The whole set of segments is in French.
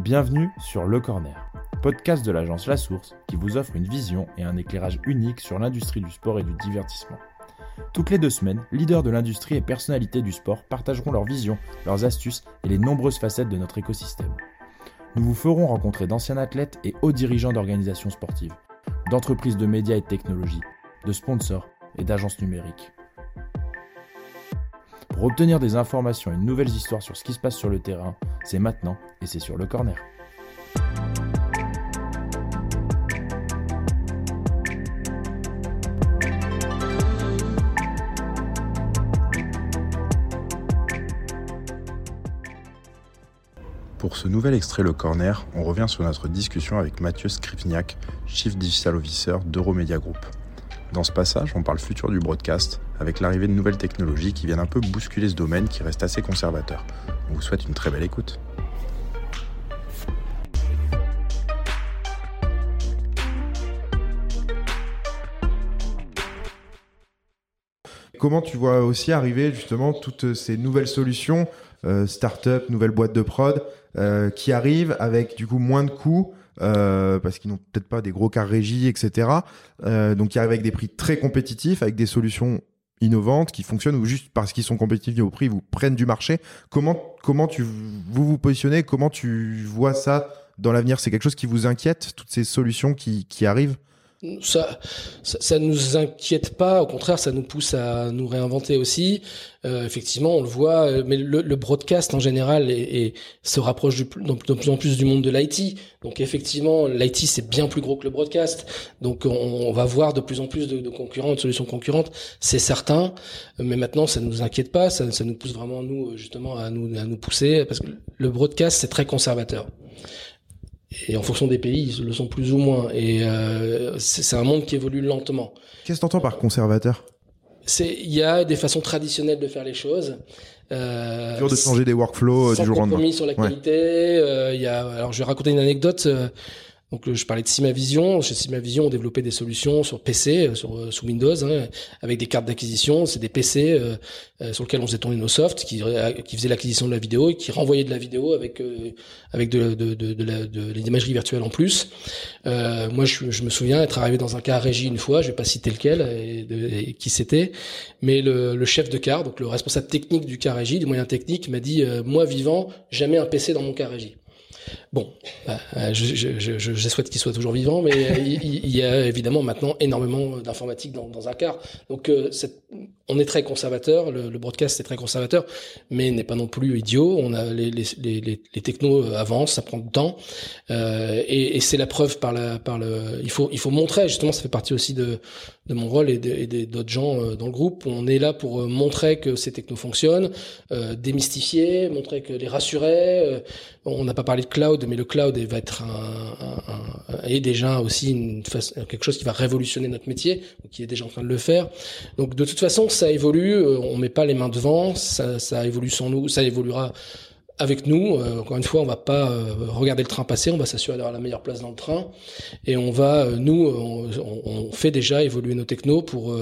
Bienvenue sur Le Corner, podcast de l'agence La Source qui vous offre une vision et un éclairage unique sur l'industrie du sport et du divertissement. Toutes les deux semaines, leaders de l'industrie et personnalités du sport partageront leurs visions, leurs astuces et les nombreuses facettes de notre écosystème. Nous vous ferons rencontrer d'anciens athlètes et hauts dirigeants d'organisations sportives, d'entreprises de médias et de technologies, de sponsors et d'agences numériques. Pour obtenir des informations et de nouvelles histoires sur ce qui se passe sur le terrain, c'est maintenant et c'est sur le corner. Pour ce nouvel extrait Le Corner, on revient sur notre discussion avec Mathieu Skripniak, Chief Digital Officer d'Euromedia Group. Dans ce passage, on parle futur du broadcast, avec l'arrivée de nouvelles technologies qui viennent un peu bousculer ce domaine qui reste assez conservateur. On vous souhaite une très belle écoute. Comment tu vois aussi arriver justement toutes ces nouvelles solutions, euh, start-up, nouvelles boîtes de prod, euh, qui arrivent avec du coup moins de coûts, euh, parce qu'ils n'ont peut-être pas des gros cars régie, etc. Euh, donc, qui arrivent avec des prix très compétitifs, avec des solutions innovantes qui fonctionnent ou juste parce qu'ils sont compétitifs au prix, vous prennent du marché. Comment, comment tu, vous vous positionnez Comment tu vois ça dans l'avenir? C'est quelque chose qui vous inquiète, toutes ces solutions qui, qui arrivent? Ça, ça, ça, nous inquiète pas. Au contraire, ça nous pousse à nous réinventer aussi. Euh, effectivement, on le voit. Euh, mais le, le broadcast en général et se rapproche de, de, plus en plus du monde de l'IT. Donc effectivement, l'IT c'est bien plus gros que le broadcast. Donc on, on va voir de plus en plus de, de concurrents, de solutions concurrentes. C'est certain. Mais maintenant, ça nous inquiète pas. Ça, ça nous pousse vraiment nous justement à nous à nous pousser parce que le broadcast c'est très conservateur et en fonction des pays, ils le sont plus ou moins. Et euh, c'est un monde qui évolue lentement. Qu'est-ce que tu entends par conservateur? Il y a des façons traditionnelles de faire les choses. Euh, dur de changer des workflows euh, du jour au lendemain. sur la qualité. Euh, il y a, alors je vais raconter une anecdote. Euh, donc je parlais de Simavision. Chez Simavision, on développait des solutions sur PC, euh, sur euh, sous Windows, hein, avec des cartes d'acquisition. C'est des PC euh, euh, sur lesquels on faisait tourner nos softs, qui, qui faisaient l'acquisition de la vidéo et qui renvoyaient de la vidéo avec euh, avec de, de, de, la, de l'imagerie virtuelle en plus. Euh, moi, je, je, me souviens être arrivé dans un car régie une fois. Je vais pas citer lequel et, et qui c'était, mais le, le, chef de car, donc le responsable technique du car régie, du moyen technique, m'a dit moi vivant, jamais un PC dans mon car régie. Bon, euh, je, souhaite qu'il soit toujours vivant, mais euh, il, y a évidemment maintenant énormément d'informatique dans, un car. Donc, euh, on est très conservateur, le, broadcast est très conservateur, mais n'est pas non plus idiot. On a les, les, les, technos avancent, ça prend du temps, et, c'est la preuve par la par le. Il faut il faut montrer justement, ça fait partie aussi de de mon rôle et d'autres gens dans le groupe. On est là pour montrer que ces technos fonctionnent, démystifier, montrer que les rassurer. on n'a pas parlé de mais le cloud va être un, est déjà aussi quelque chose qui va révolutionner notre métier, qui est déjà en train de le faire. Donc de toute façon, ça évolue. Euh, on met pas les mains devant. Ça, évolue sans nous. Ça évoluera avec nous. Euh, encore une fois, on va pas euh, regarder le train passer, on va s'assurer d'avoir la meilleure place dans le train, et on va, nous, on, on, fait déjà évoluer nos technos pour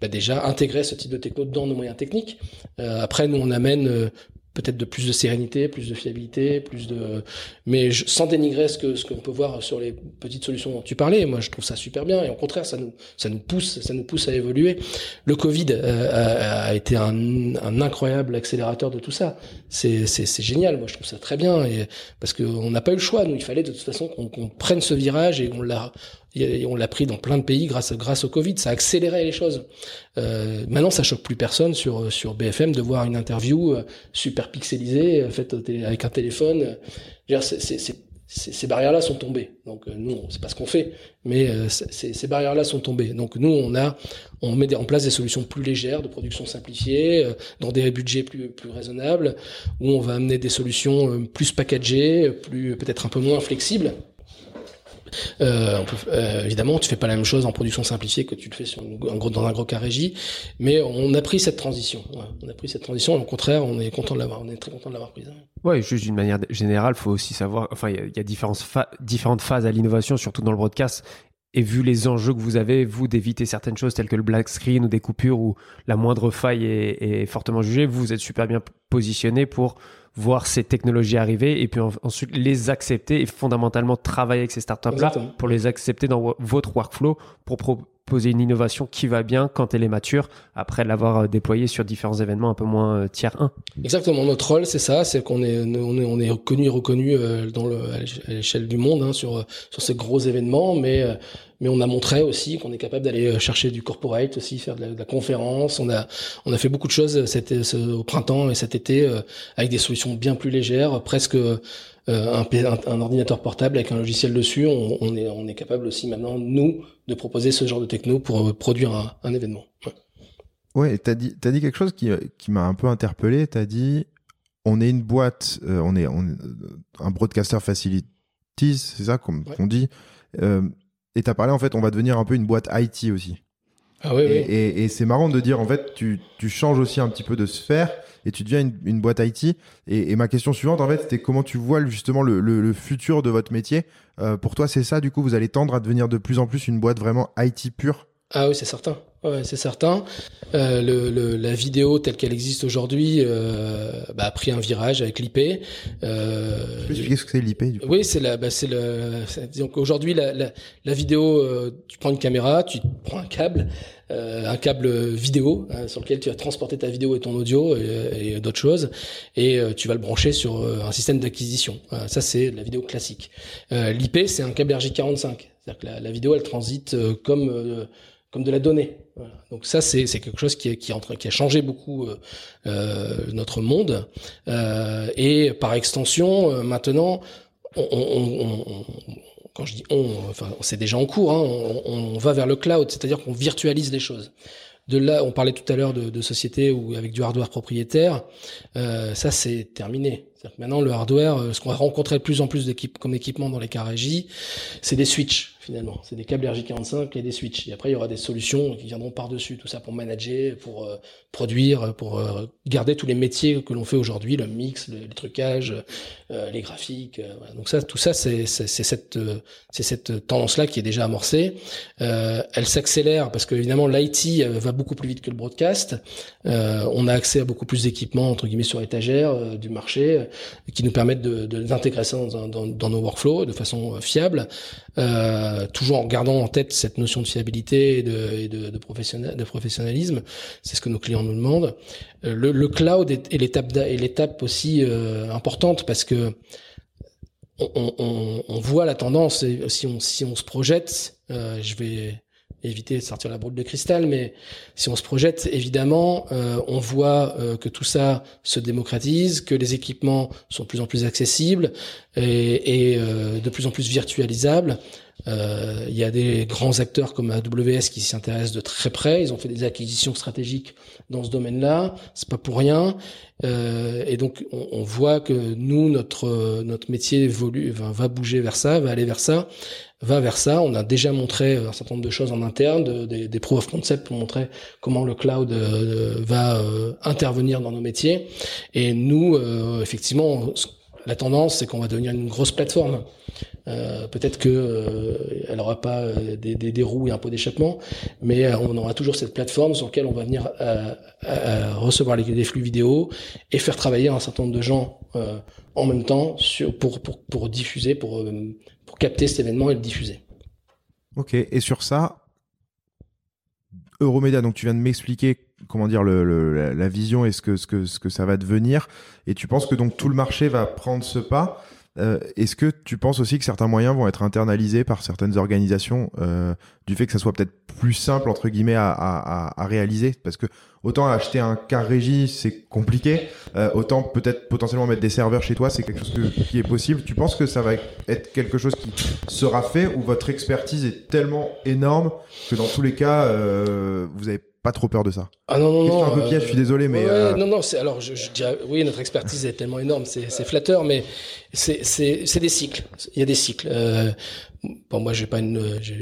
bah déjà intégrer ce type de techno dans nos moyens techniques. après, nous, on amène peut-être de plus de sérénité, plus de fiabilité, plus de, mais sans dénigrer ce que ce qu'on peut voir sur les petites solutions dont tu parlais. Moi, je trouve ça super bien et au contraire, ça nous ça nous pousse, ça nous pousse à évoluer. Le Covid euh, a, a, été un, incroyable accélérateur de tout ça. C'est c'est génial. Moi, je trouve ça très bien parce qu'on n'a pas eu le choix. Nous, il fallait de toute façon qu'on qu prenne ce virage et on l'a on l'a pris dans plein de pays grâce grâce au Covid. Ça a accéléré les choses. Euh, maintenant, ça choque plus personne sur sur BFM de voir une interview euh, super pixelisée euh, faite avec un téléphone. ces barrières-là sont tombées. Donc nous, c'est pas ce qu'on fait, mais ces barrières-là sont tombées. Donc nous, on a, on met en place des solutions plus légères, de production simplifiée, dans des budgets plus plus raisonnables, où on va amener des solutions plus packagées, plus peut-être un peu moins flexibles euh, peut, euh, évidemment, tu fais pas la même chose en production simplifiée que tu le fais dans un gros cas régie, mais on a pris cette transition. On a pris cette transition. Au contraire, on est content de l'avoir. On est très content de l'avoir prise. Ouais, juste d'une manière générale, faut aussi savoir. Enfin, il y, a, différentes phases à l'innovation, surtout dans le broadcast et vu les enjeux que vous avez, vous, d'éviter certaines choses telles que le black screen ou des coupures où la moindre faille est, fortement jugée, vous êtes super bien positionné pour voir ces technologies arriver et puis ensuite les accepter et fondamentalement travailler avec ces startups-là pour les accepter dans votre workflow pour proposer une innovation qui va bien quand elle est mature après l'avoir euh, déployée sur différents événements un peu moins euh, tiers 1. Exactement, notre rôle c'est ça, c'est qu'on est, on est, on est connu reconnu euh, dans à l'échelle du monde hein, sur, sur ces gros événements, mais mais on a montré aussi qu'on est capable d'aller chercher du corporate aussi, faire de la, conférence. On a on a fait beaucoup de choses cet, au printemps et cet été avec des solutions bien plus légères, presque un, un, ordinateur portable avec un logiciel dessus. On, on, est on est capable aussi maintenant nous de proposer ce genre de techno pour produire un, événement. Ouais, tu t'as dit, as dit quelque chose qui, qui m'a un peu interpellé. T'as dit, on est une boîte, euh, on, est, on un broadcaster facilities, c'est ça qu'on dit. Euh, et t'as parlé, en fait, on va devenir un peu une boîte IT aussi. Ah oui, et, oui. et, c'est marrant de dire, en fait, tu, tu, changes aussi un petit peu de sphère et tu deviens une, une boîte IT. Et, ma question suivante, en fait, c'était comment tu vois justement le, le, futur de votre métier? Euh, pour toi, c'est ça, du coup, vous allez tendre à devenir de plus en plus une boîte vraiment IT pure? Ah oui, c'est certain. Ouais, c'est certain. Euh, le, le, la vidéo telle qu'elle existe aujourd'hui euh, bah, a pris un virage avec l'IP. Euh, Qu'est-ce que c'est l'IP Oui, c'est la, bah, c'est le. Donc aujourd'hui, la, la, la, vidéo, euh, tu prends une caméra, tu prends un câble, euh, un câble vidéo hein, sur lequel tu vas transporter ta vidéo et ton audio et, et d'autres choses, et euh, tu vas le brancher sur un système d'acquisition. ça, c'est la vidéo classique. L'IP, c'est un câble RJ45. C'est-à-dire que la, la, vidéo, elle transite comme comme de la donnée. Donc ça, c'est quelque chose qui, est, qui, entre, qui a changé beaucoup euh, euh, notre monde. Euh, et par extension, maintenant, on, quand je dis on, c'est déjà en cours, hein, on, va vers le cloud, c'est-à-dire qu'on virtualise les choses. De là, on parlait tout à l'heure de, de sociétés où avec du hardware propriétaire, ça c'est terminé. Maintenant, le hardware, ce qu'on va rencontrer de plus en plus comme équipement dans les cas c'est des switches finalement. C'est des câbles RJ45 et des switches. Et après, il y aura des solutions qui viendront par-dessus, tout ça pour manager, pour euh, produire, pour euh, garder tous les métiers que l'on fait aujourd'hui, le mix, le, trucage, euh, les graphiques. Donc ça, tout ça, c'est cette, cette tendance-là qui est déjà amorcée. elle s'accélère parce que évidemment, l'IT va beaucoup plus vite que le broadcast. on a accès à beaucoup plus d'équipements entre guillemets sur étagère du marché qui nous permettent de, d'intégrer ça dans, nos workflows de façon fiable. Euh, toujours en gardant en tête cette notion de fiabilité et de, de, de, de professionnalisme. C'est ce que nos clients nous demandent. Euh, le, cloud est, l'étape aussi euh, importante parce que on, voit la tendance. Et si on se projette, euh, je vais éviter de sortir la boule de cristal, mais si on se projette, évidemment, euh, on voit euh, que tout ça se démocratise, que les équipements sont de plus en plus accessibles et, euh, de plus en plus virtualisables. Il y a des grands acteurs comme AWS qui s'y intéressent de très près. Ils ont fait des acquisitions stratégiques dans ce domaine-là. C'est pas pour rien. et donc, on, on, voit que nous, notre notre métier évolue, va, bouger vers ça, va aller vers ça va vers ça. On a déjà montré un certain nombre de choses en interne, des, des proof of concept pour montrer comment le cloud euh, va euh, intervenir dans nos métiers. Et nous, euh, effectivement, la tendance, c'est qu'on va devenir une grosse plateforme. Peut-être que elle aura pas des, des, roues et un pot d'échappement, mais on aura toujours cette plateforme sur laquelle on va venir recevoir les, flux vidéo et faire travailler un certain nombre de gens en même temps pour, diffuser, pour capter cet événement et le diffuser. Ok, et sur ça, Euromédia, donc tu viens de m'expliquer comment dire la, vision et ce que, ce, que, ce que ça va devenir, et tu penses que donc tout le marché va prendre ce pas. Euh, Est-ce que tu penses aussi que certains moyens vont être internalisés par certaines organisations euh, du fait que ça soit peut-être plus simple entre guillemets à, à, à, réaliser? Parce que autant acheter un car régie c'est compliqué, euh, autant peut-être potentiellement mettre des serveurs chez toi c'est quelque chose qui est possible. Tu penses que ça va être quelque chose qui sera fait ou votre expertise est tellement énorme que dans tous les cas euh, vous avez pas trop peur de ça. Ah non, non, non. un peu piège, je suis désolé, mais. Euh, non, non, alors je, je, dirais, oui, notre expertise est tellement énorme, c'est, flatteur, mais c'est c'est des cycles. Il y a des cycles. Euh, bon, moi, j'ai pas une, j'ai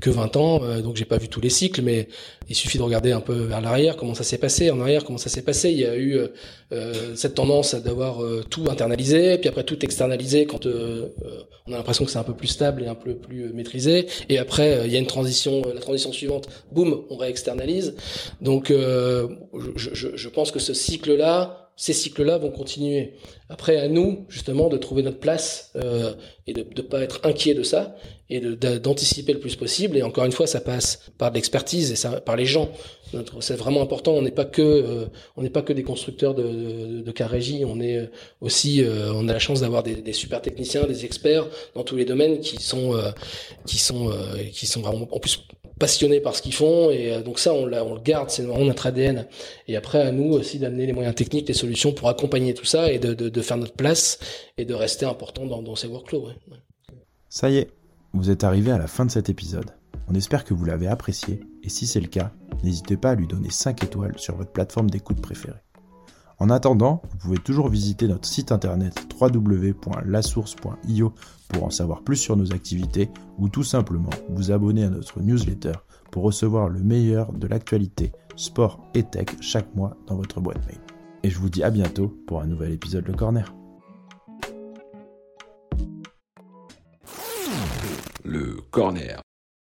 que 20 ans, euh, donc j'ai pas vu tous les cycles, mais il suffit de regarder un peu vers l'arrière, comment ça s'est passé, en arrière, comment ça s'est passé. Il y a eu euh, euh cette tendance à d'avoir tout internalisé, puis après tout externalisé quand on a l'impression que c'est un peu plus stable et un peu plus maîtrisé. Et après, il y a une transition, la transition suivante, boum, on réexternalise. Donc, je, je, je pense que ce cycle-là ces cycles-là vont continuer. Après, à nous, justement, de trouver notre place euh, et de ne pas être inquiet de ça et d'anticiper le plus possible. Et encore une fois, ça passe par l'expertise et ça, par les gens. C'est vraiment important. On n'est pas que, euh, on n'est pas que des constructeurs de, de, de régie. On est euh, aussi, euh, on a la chance d'avoir des, des, super techniciens, des experts dans tous les domaines qui sont, qui sont, qui sont vraiment en plus passionnés par ce qu'ils font et euh, donc ça on, le garde c'est vraiment notre ADN et après à nous aussi d'amener les moyens techniques les solutions pour accompagner tout ça et de, faire notre place et de rester important dans, ces workflows ça y est vous êtes arrivé à la fin de cet épisode. On espère que vous l'avez apprécié et si c'est le cas n'hésitez pas à lui donner 5 étoiles sur votre plateforme d'écoute préférée en attendant, vous pouvez toujours visiter notre site internet www.lasource.io pour en savoir plus sur nos activités ou tout simplement vous abonner à notre newsletter pour recevoir le meilleur de l'actualité sport et tech chaque mois dans votre boîte mail. Et je vous dis à bientôt pour un nouvel épisode Le Corner. Le Corner.